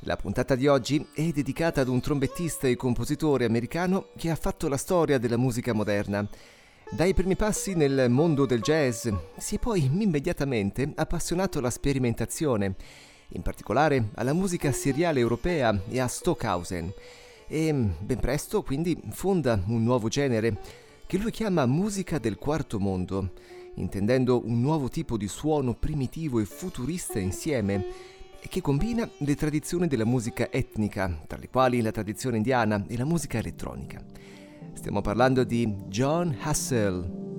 La puntata di oggi è dedicata ad un trombettista e compositore americano che ha fatto la storia della musica moderna. Dai primi passi nel mondo del jazz si è poi immediatamente appassionato alla sperimentazione, in particolare alla musica seriale europea e a Stockhausen e ben presto quindi fonda un nuovo genere che lui chiama musica del quarto mondo, intendendo un nuovo tipo di suono primitivo e futurista insieme e che combina le tradizioni della musica etnica, tra le quali la tradizione indiana e la musica elettronica. Stiamo parlando di John Hassel.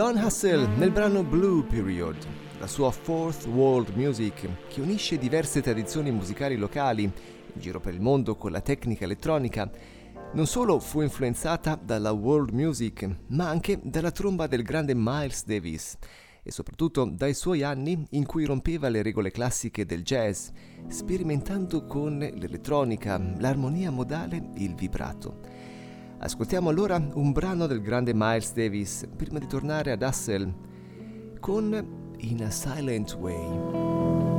John Hassell nel brano Blue Period, la sua Fourth World Music, che unisce diverse tradizioni musicali locali in giro per il mondo con la tecnica elettronica, non solo fu influenzata dalla world music, ma anche dalla tromba del grande Miles Davis e soprattutto dai suoi anni in cui rompeva le regole classiche del jazz, sperimentando con l'elettronica, l'armonia modale e il vibrato. Ascoltiamo allora un brano del grande Miles Davis prima di tornare ad Hassel con In a Silent Way.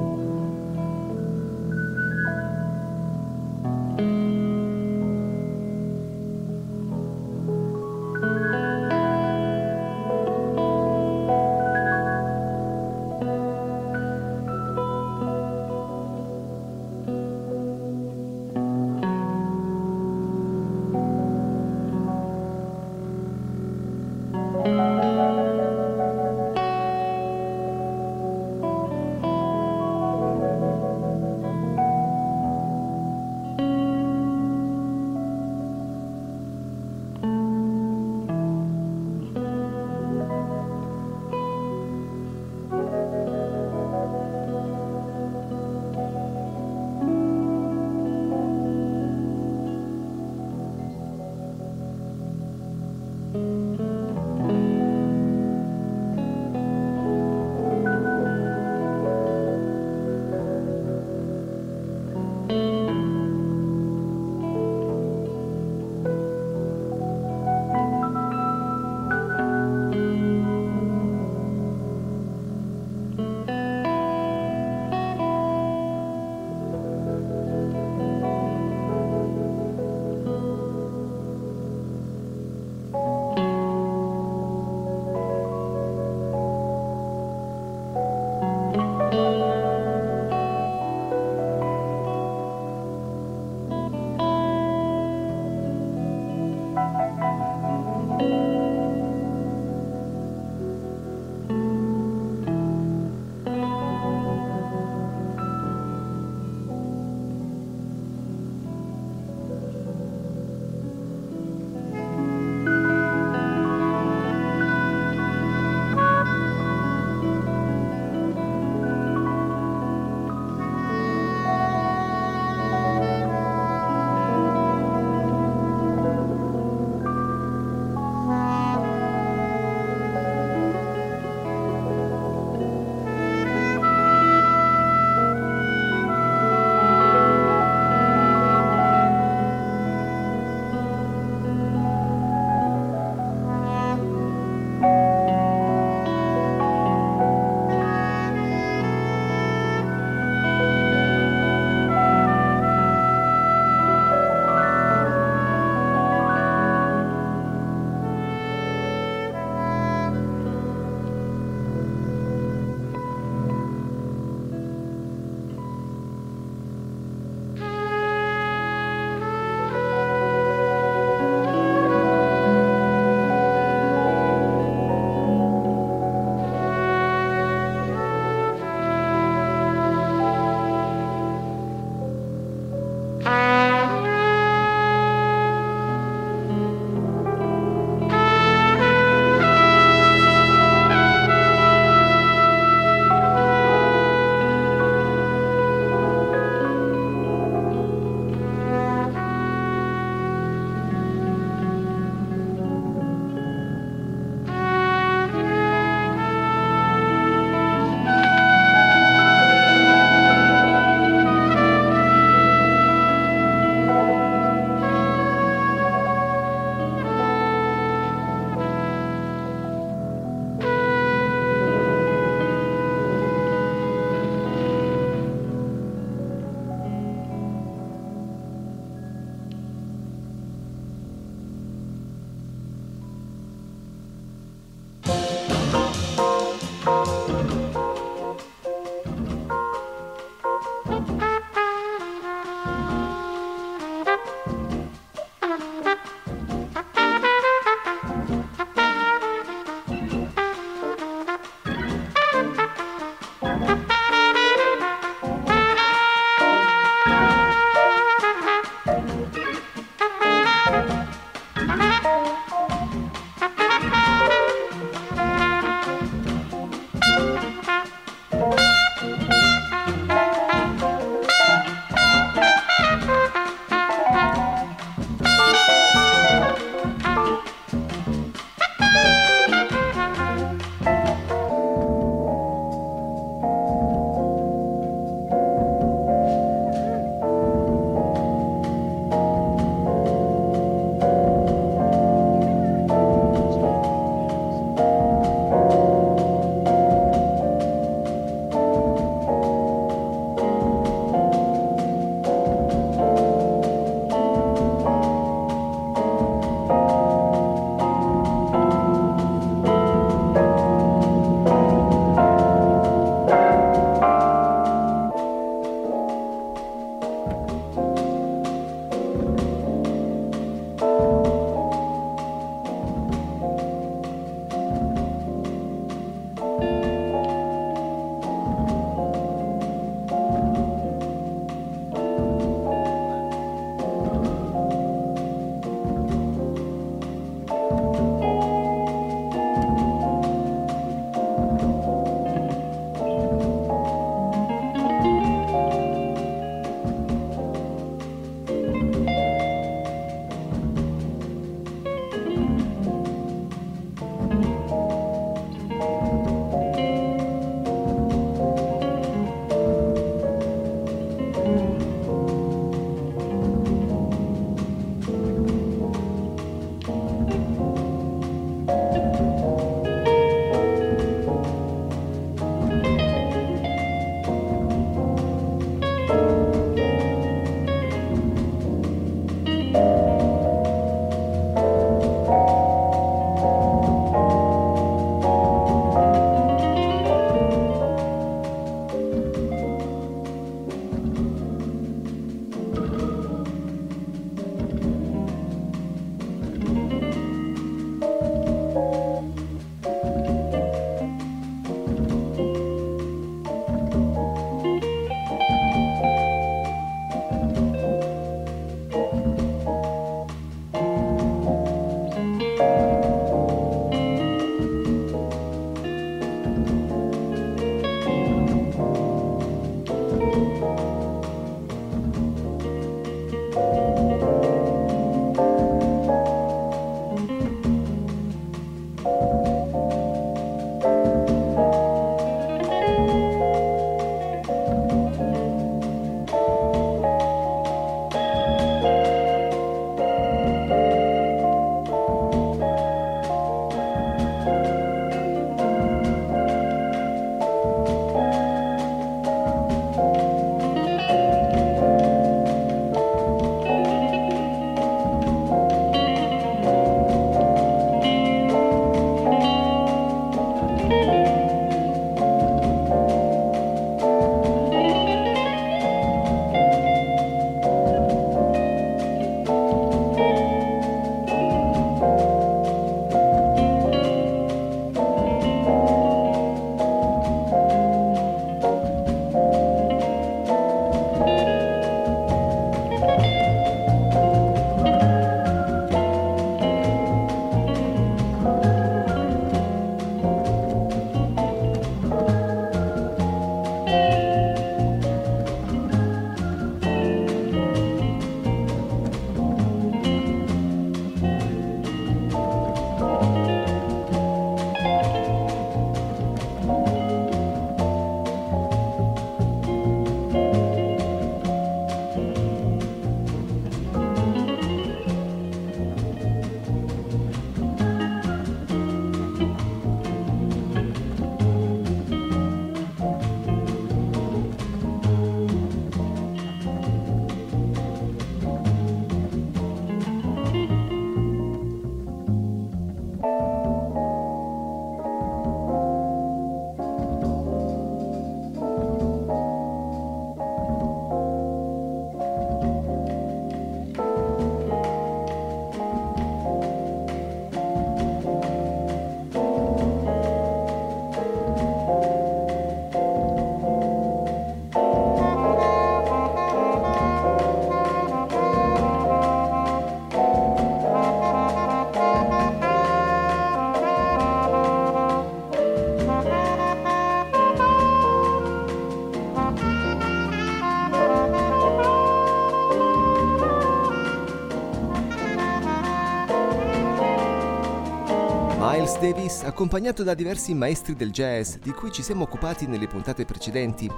Davis, accompagnato da diversi maestri del jazz di cui ci siamo occupati nelle puntate precedenti,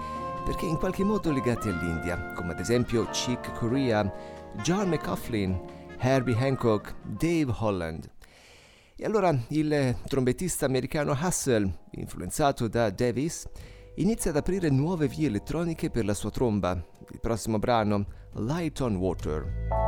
perché in qualche modo legati all'India, come ad esempio Chick Corea, John McCaughlin, Herbie Hancock, Dave Holland. E allora il trombettista americano Hassel, influenzato da Davis, inizia ad aprire nuove vie elettroniche per la sua tromba. Il prossimo brano, Light on Water.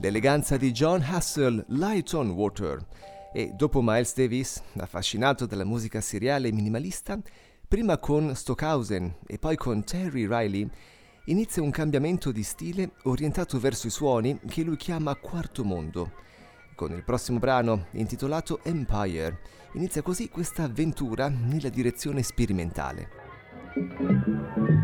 L'eleganza di John Hassel, Light on Water. E dopo Miles Davis, affascinato dalla musica seriale minimalista, prima con Stockhausen e poi con Terry Riley, inizia un cambiamento di stile orientato verso i suoni che lui chiama quarto mondo. Con il prossimo brano, intitolato Empire, inizia così questa avventura nella direzione sperimentale.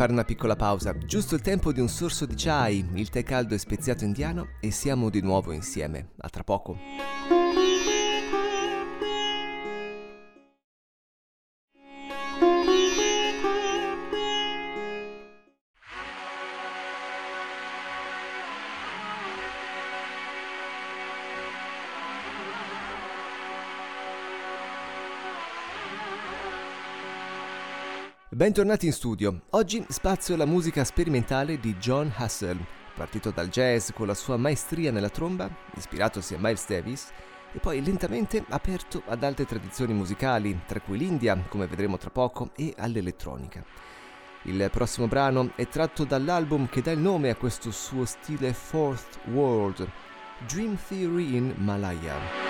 Fare una piccola pausa, giusto il tempo di un sorso di chai, il tè caldo e speziato indiano e siamo di nuovo insieme. A tra poco. Bentornati in studio. Oggi spazio alla musica sperimentale di John Hassel, partito dal jazz con la sua maestria nella tromba, ispiratosi a Miles Davis, e poi lentamente aperto ad altre tradizioni musicali, tra cui l'India, come vedremo tra poco, e all'elettronica. Il prossimo brano è tratto dall'album che dà il nome a questo suo stile Fourth World, Dream Theory in Malaya.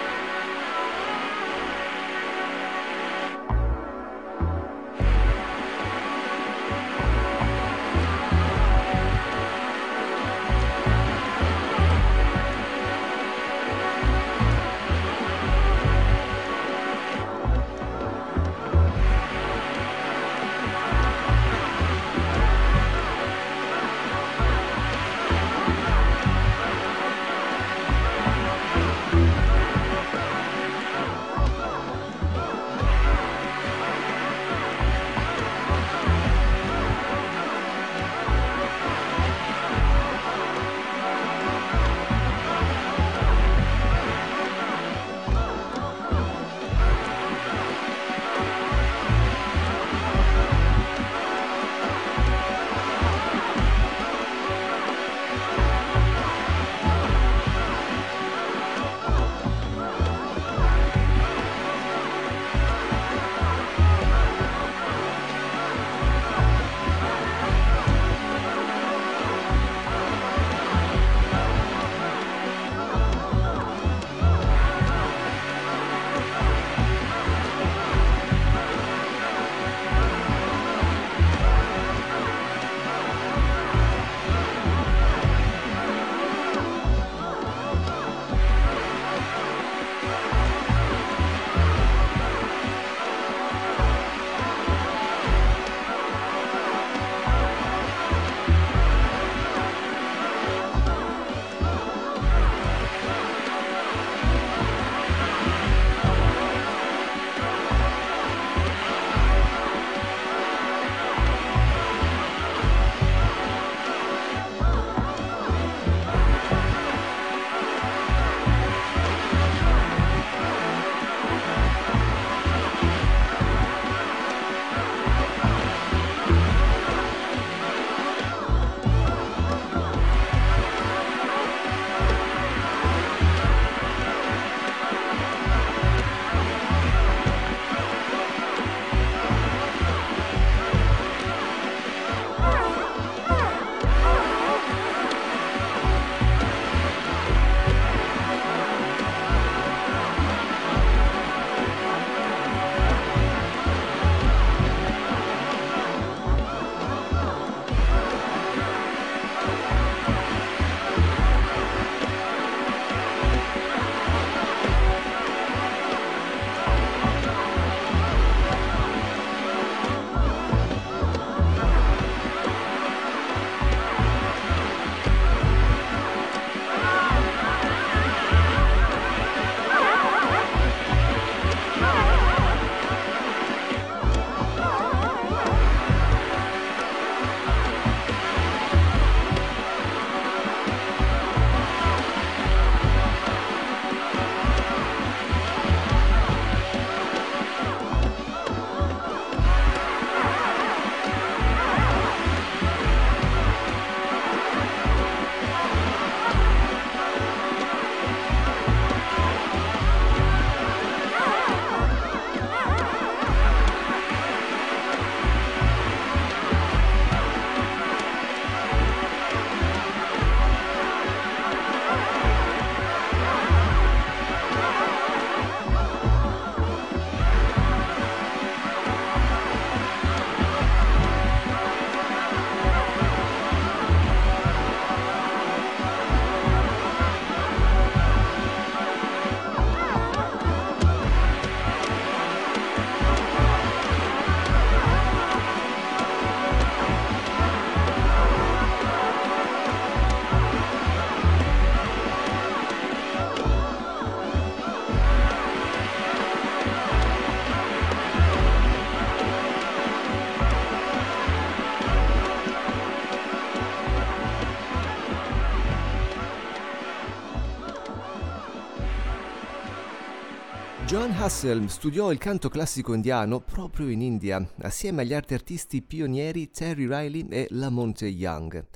John Hassel studiò il canto classico indiano proprio in India, assieme agli altri artisti pionieri Terry Riley e Lamonte Young.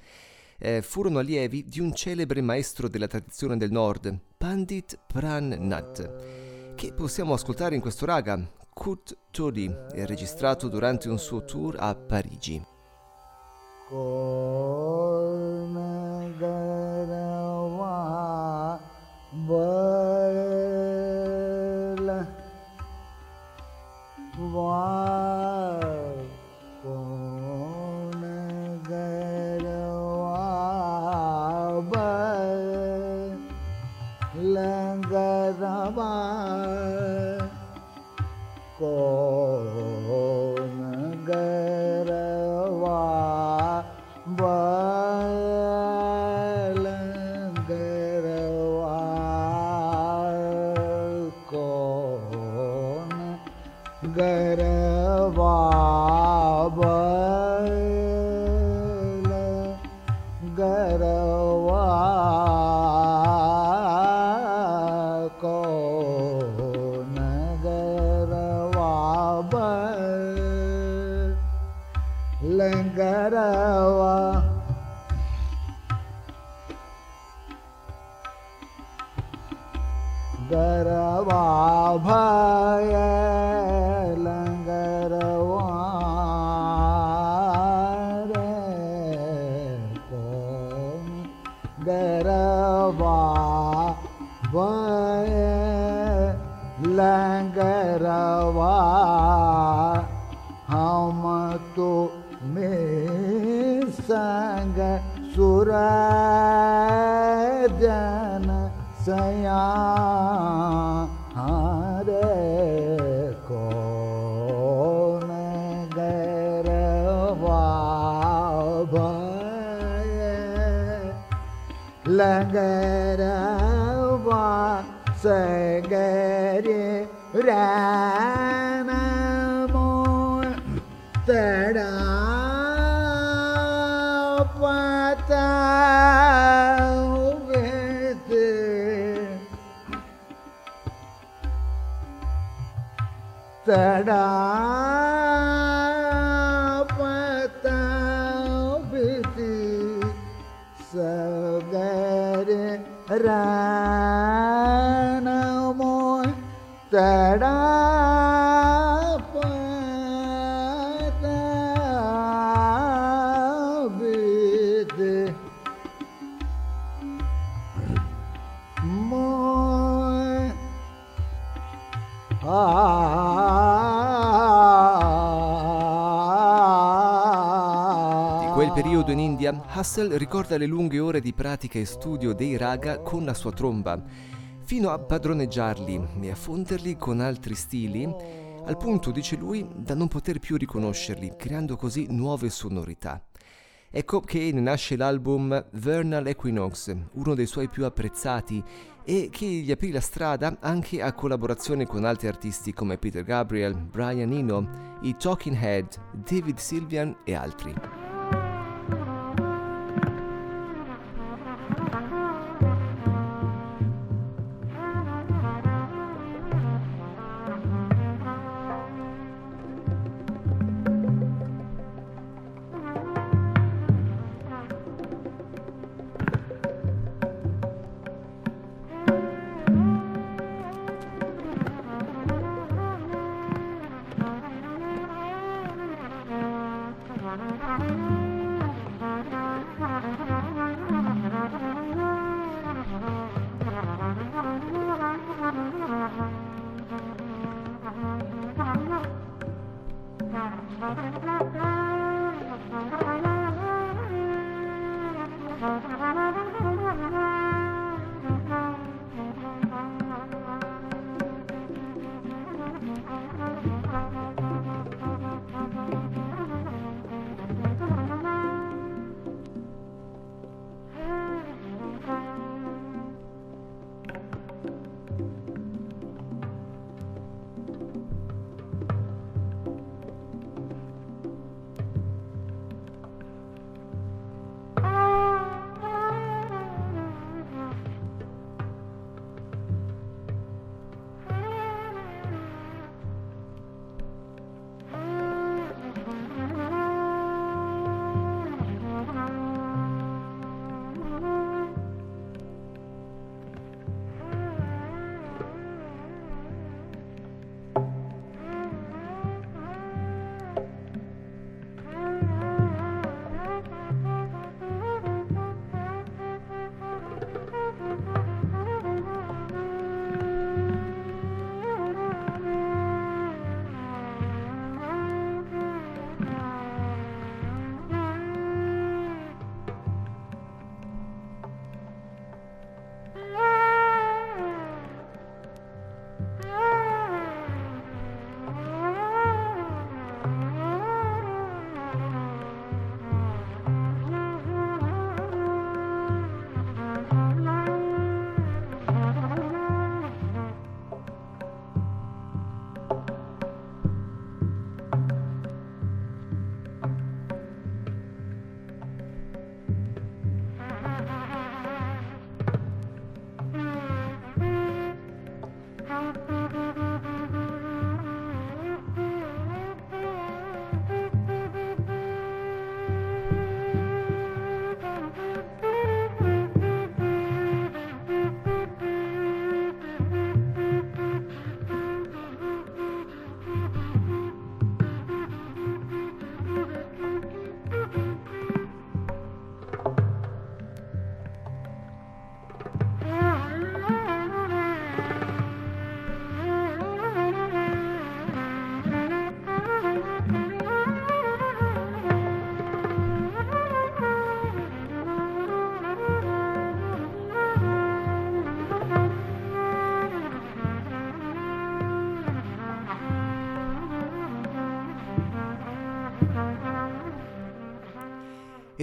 Eh, furono allievi di un celebre maestro della tradizione del nord, Pandit Pran Nath, che possiamo ascoltare in questo raga, Kut Todi, registrato durante un suo tour a Parigi. वा that I want. Hassel ricorda le lunghe ore di pratica e studio dei raga con la sua tromba, fino a padroneggiarli e a fonderli con altri stili, al punto, dice lui, da non poter più riconoscerli, creando così nuove sonorità. Ecco che ne nasce l'album Vernal Equinox, uno dei suoi più apprezzati e che gli aprì la strada anche a collaborazioni con altri artisti come Peter Gabriel, Brian Eno, i Talking Head, David Sylvian e altri.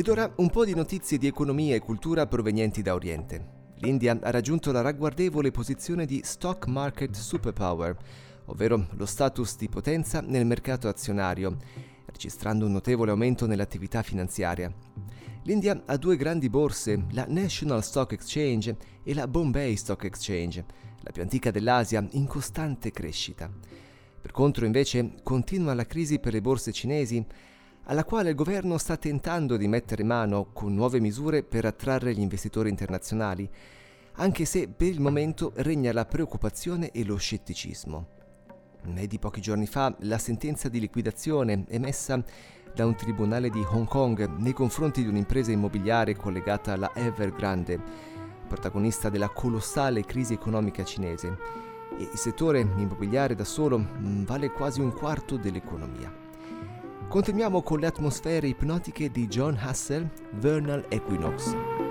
Ed ora un po' di notizie di economia e cultura provenienti da Oriente. L'India ha raggiunto la ragguardevole posizione di Stock Market Superpower, ovvero lo status di potenza nel mercato azionario, registrando un notevole aumento nell'attività finanziaria. L'India ha due grandi borse, la National Stock Exchange e la Bombay Stock Exchange, la più antica dell'Asia, in costante crescita. Per contro, invece, continua la crisi per le borse cinesi, alla quale il governo sta tentando di mettere mano con nuove misure per attrarre gli investitori internazionali, anche se per il momento regna la preoccupazione e lo scetticismo. È di pochi giorni fa la sentenza di liquidazione emessa da un tribunale di Hong Kong nei confronti di un'impresa immobiliare collegata alla Evergrande, protagonista della colossale crisi economica cinese. E il settore immobiliare da solo mm, vale quasi un quarto dell'economia. Continuiamo con le atmosfere ipnotiche di John Hassel, Vernal Equinox.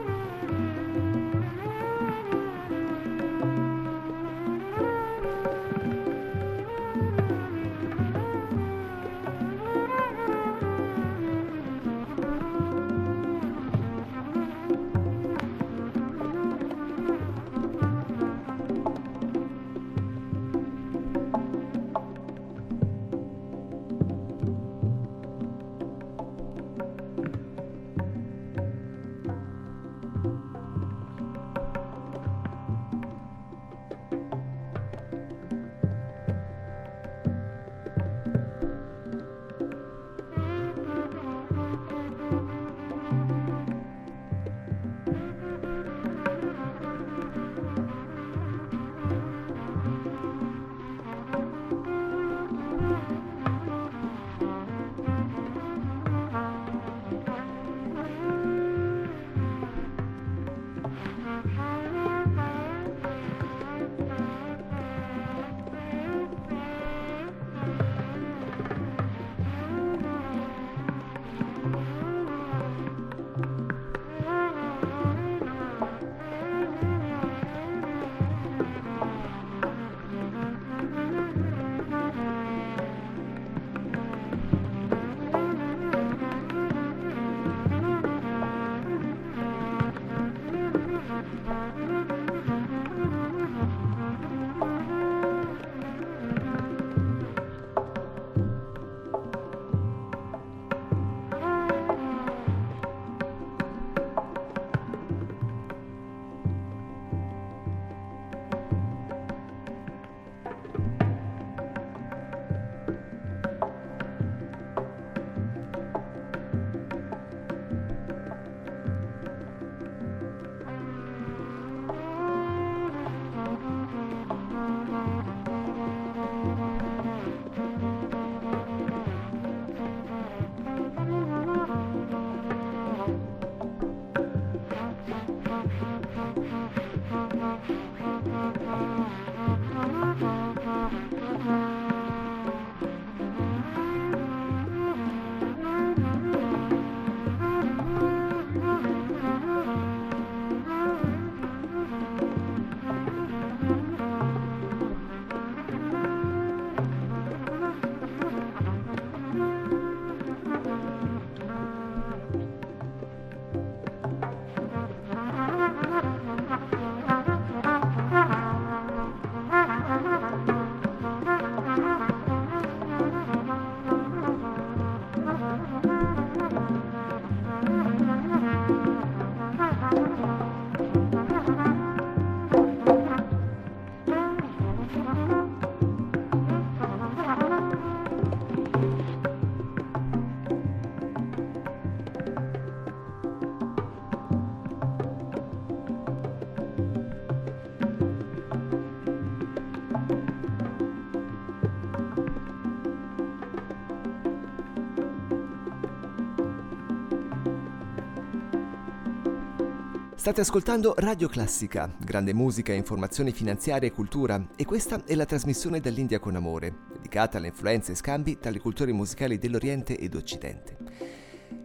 State ascoltando Radio Classica, grande musica, informazioni finanziarie e cultura, e questa è la trasmissione dall'India con amore, dedicata alle influenze e scambi tra le culture musicali dell'Oriente ed Occidente.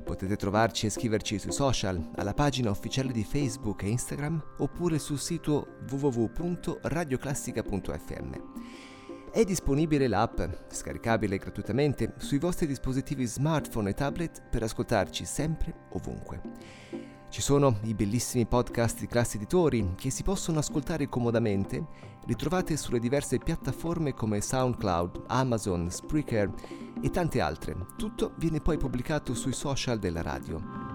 Potete trovarci e scriverci sui social, alla pagina ufficiale di Facebook e Instagram, oppure sul sito www.radioclassica.fm. È disponibile l'app, scaricabile gratuitamente, sui vostri dispositivi smartphone e tablet per ascoltarci sempre, ovunque. Ci sono i bellissimi podcast di classe editori che si possono ascoltare comodamente, li trovate sulle diverse piattaforme come SoundCloud, Amazon, Spreaker e tante altre. Tutto viene poi pubblicato sui social della radio.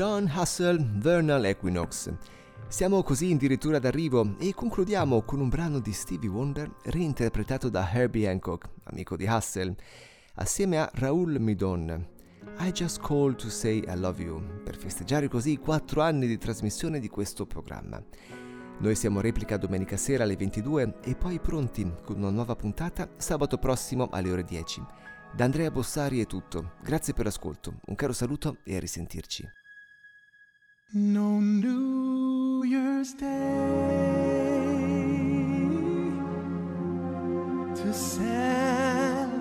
John Hustle Vernal Equinox. Siamo così addirittura d'arrivo e concludiamo con un brano di Stevie Wonder reinterpretato da Herbie Hancock, amico di Hustle, assieme a Raoul Midon. I Just Called to Say I Love You, per festeggiare così i quattro anni di trasmissione di questo programma. Noi siamo replica domenica sera alle 22 e poi pronti con una nuova puntata sabato prossimo alle ore 10. Da Andrea Bossari è tutto, grazie per l'ascolto, un caro saluto e a risentirci. No New Year's Day to celebrate.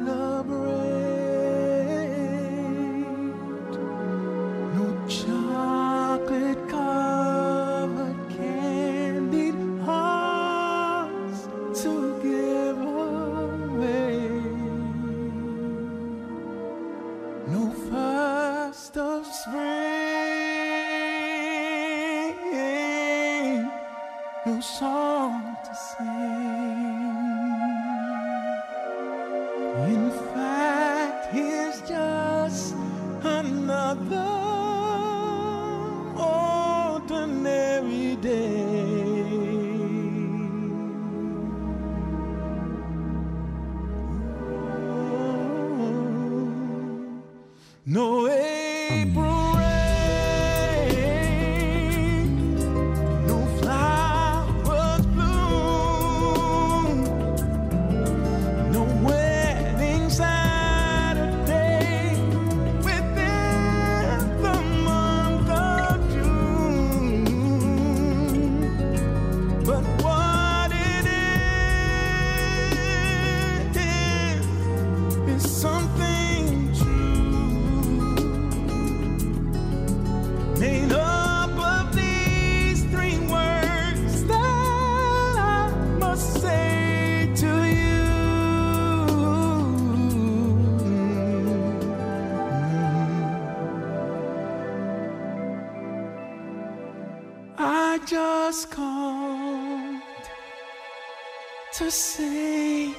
To say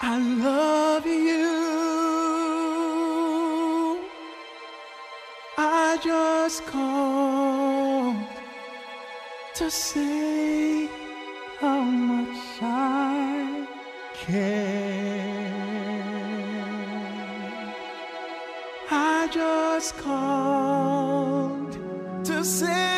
I love you. I just called to say how much I care. I just called to say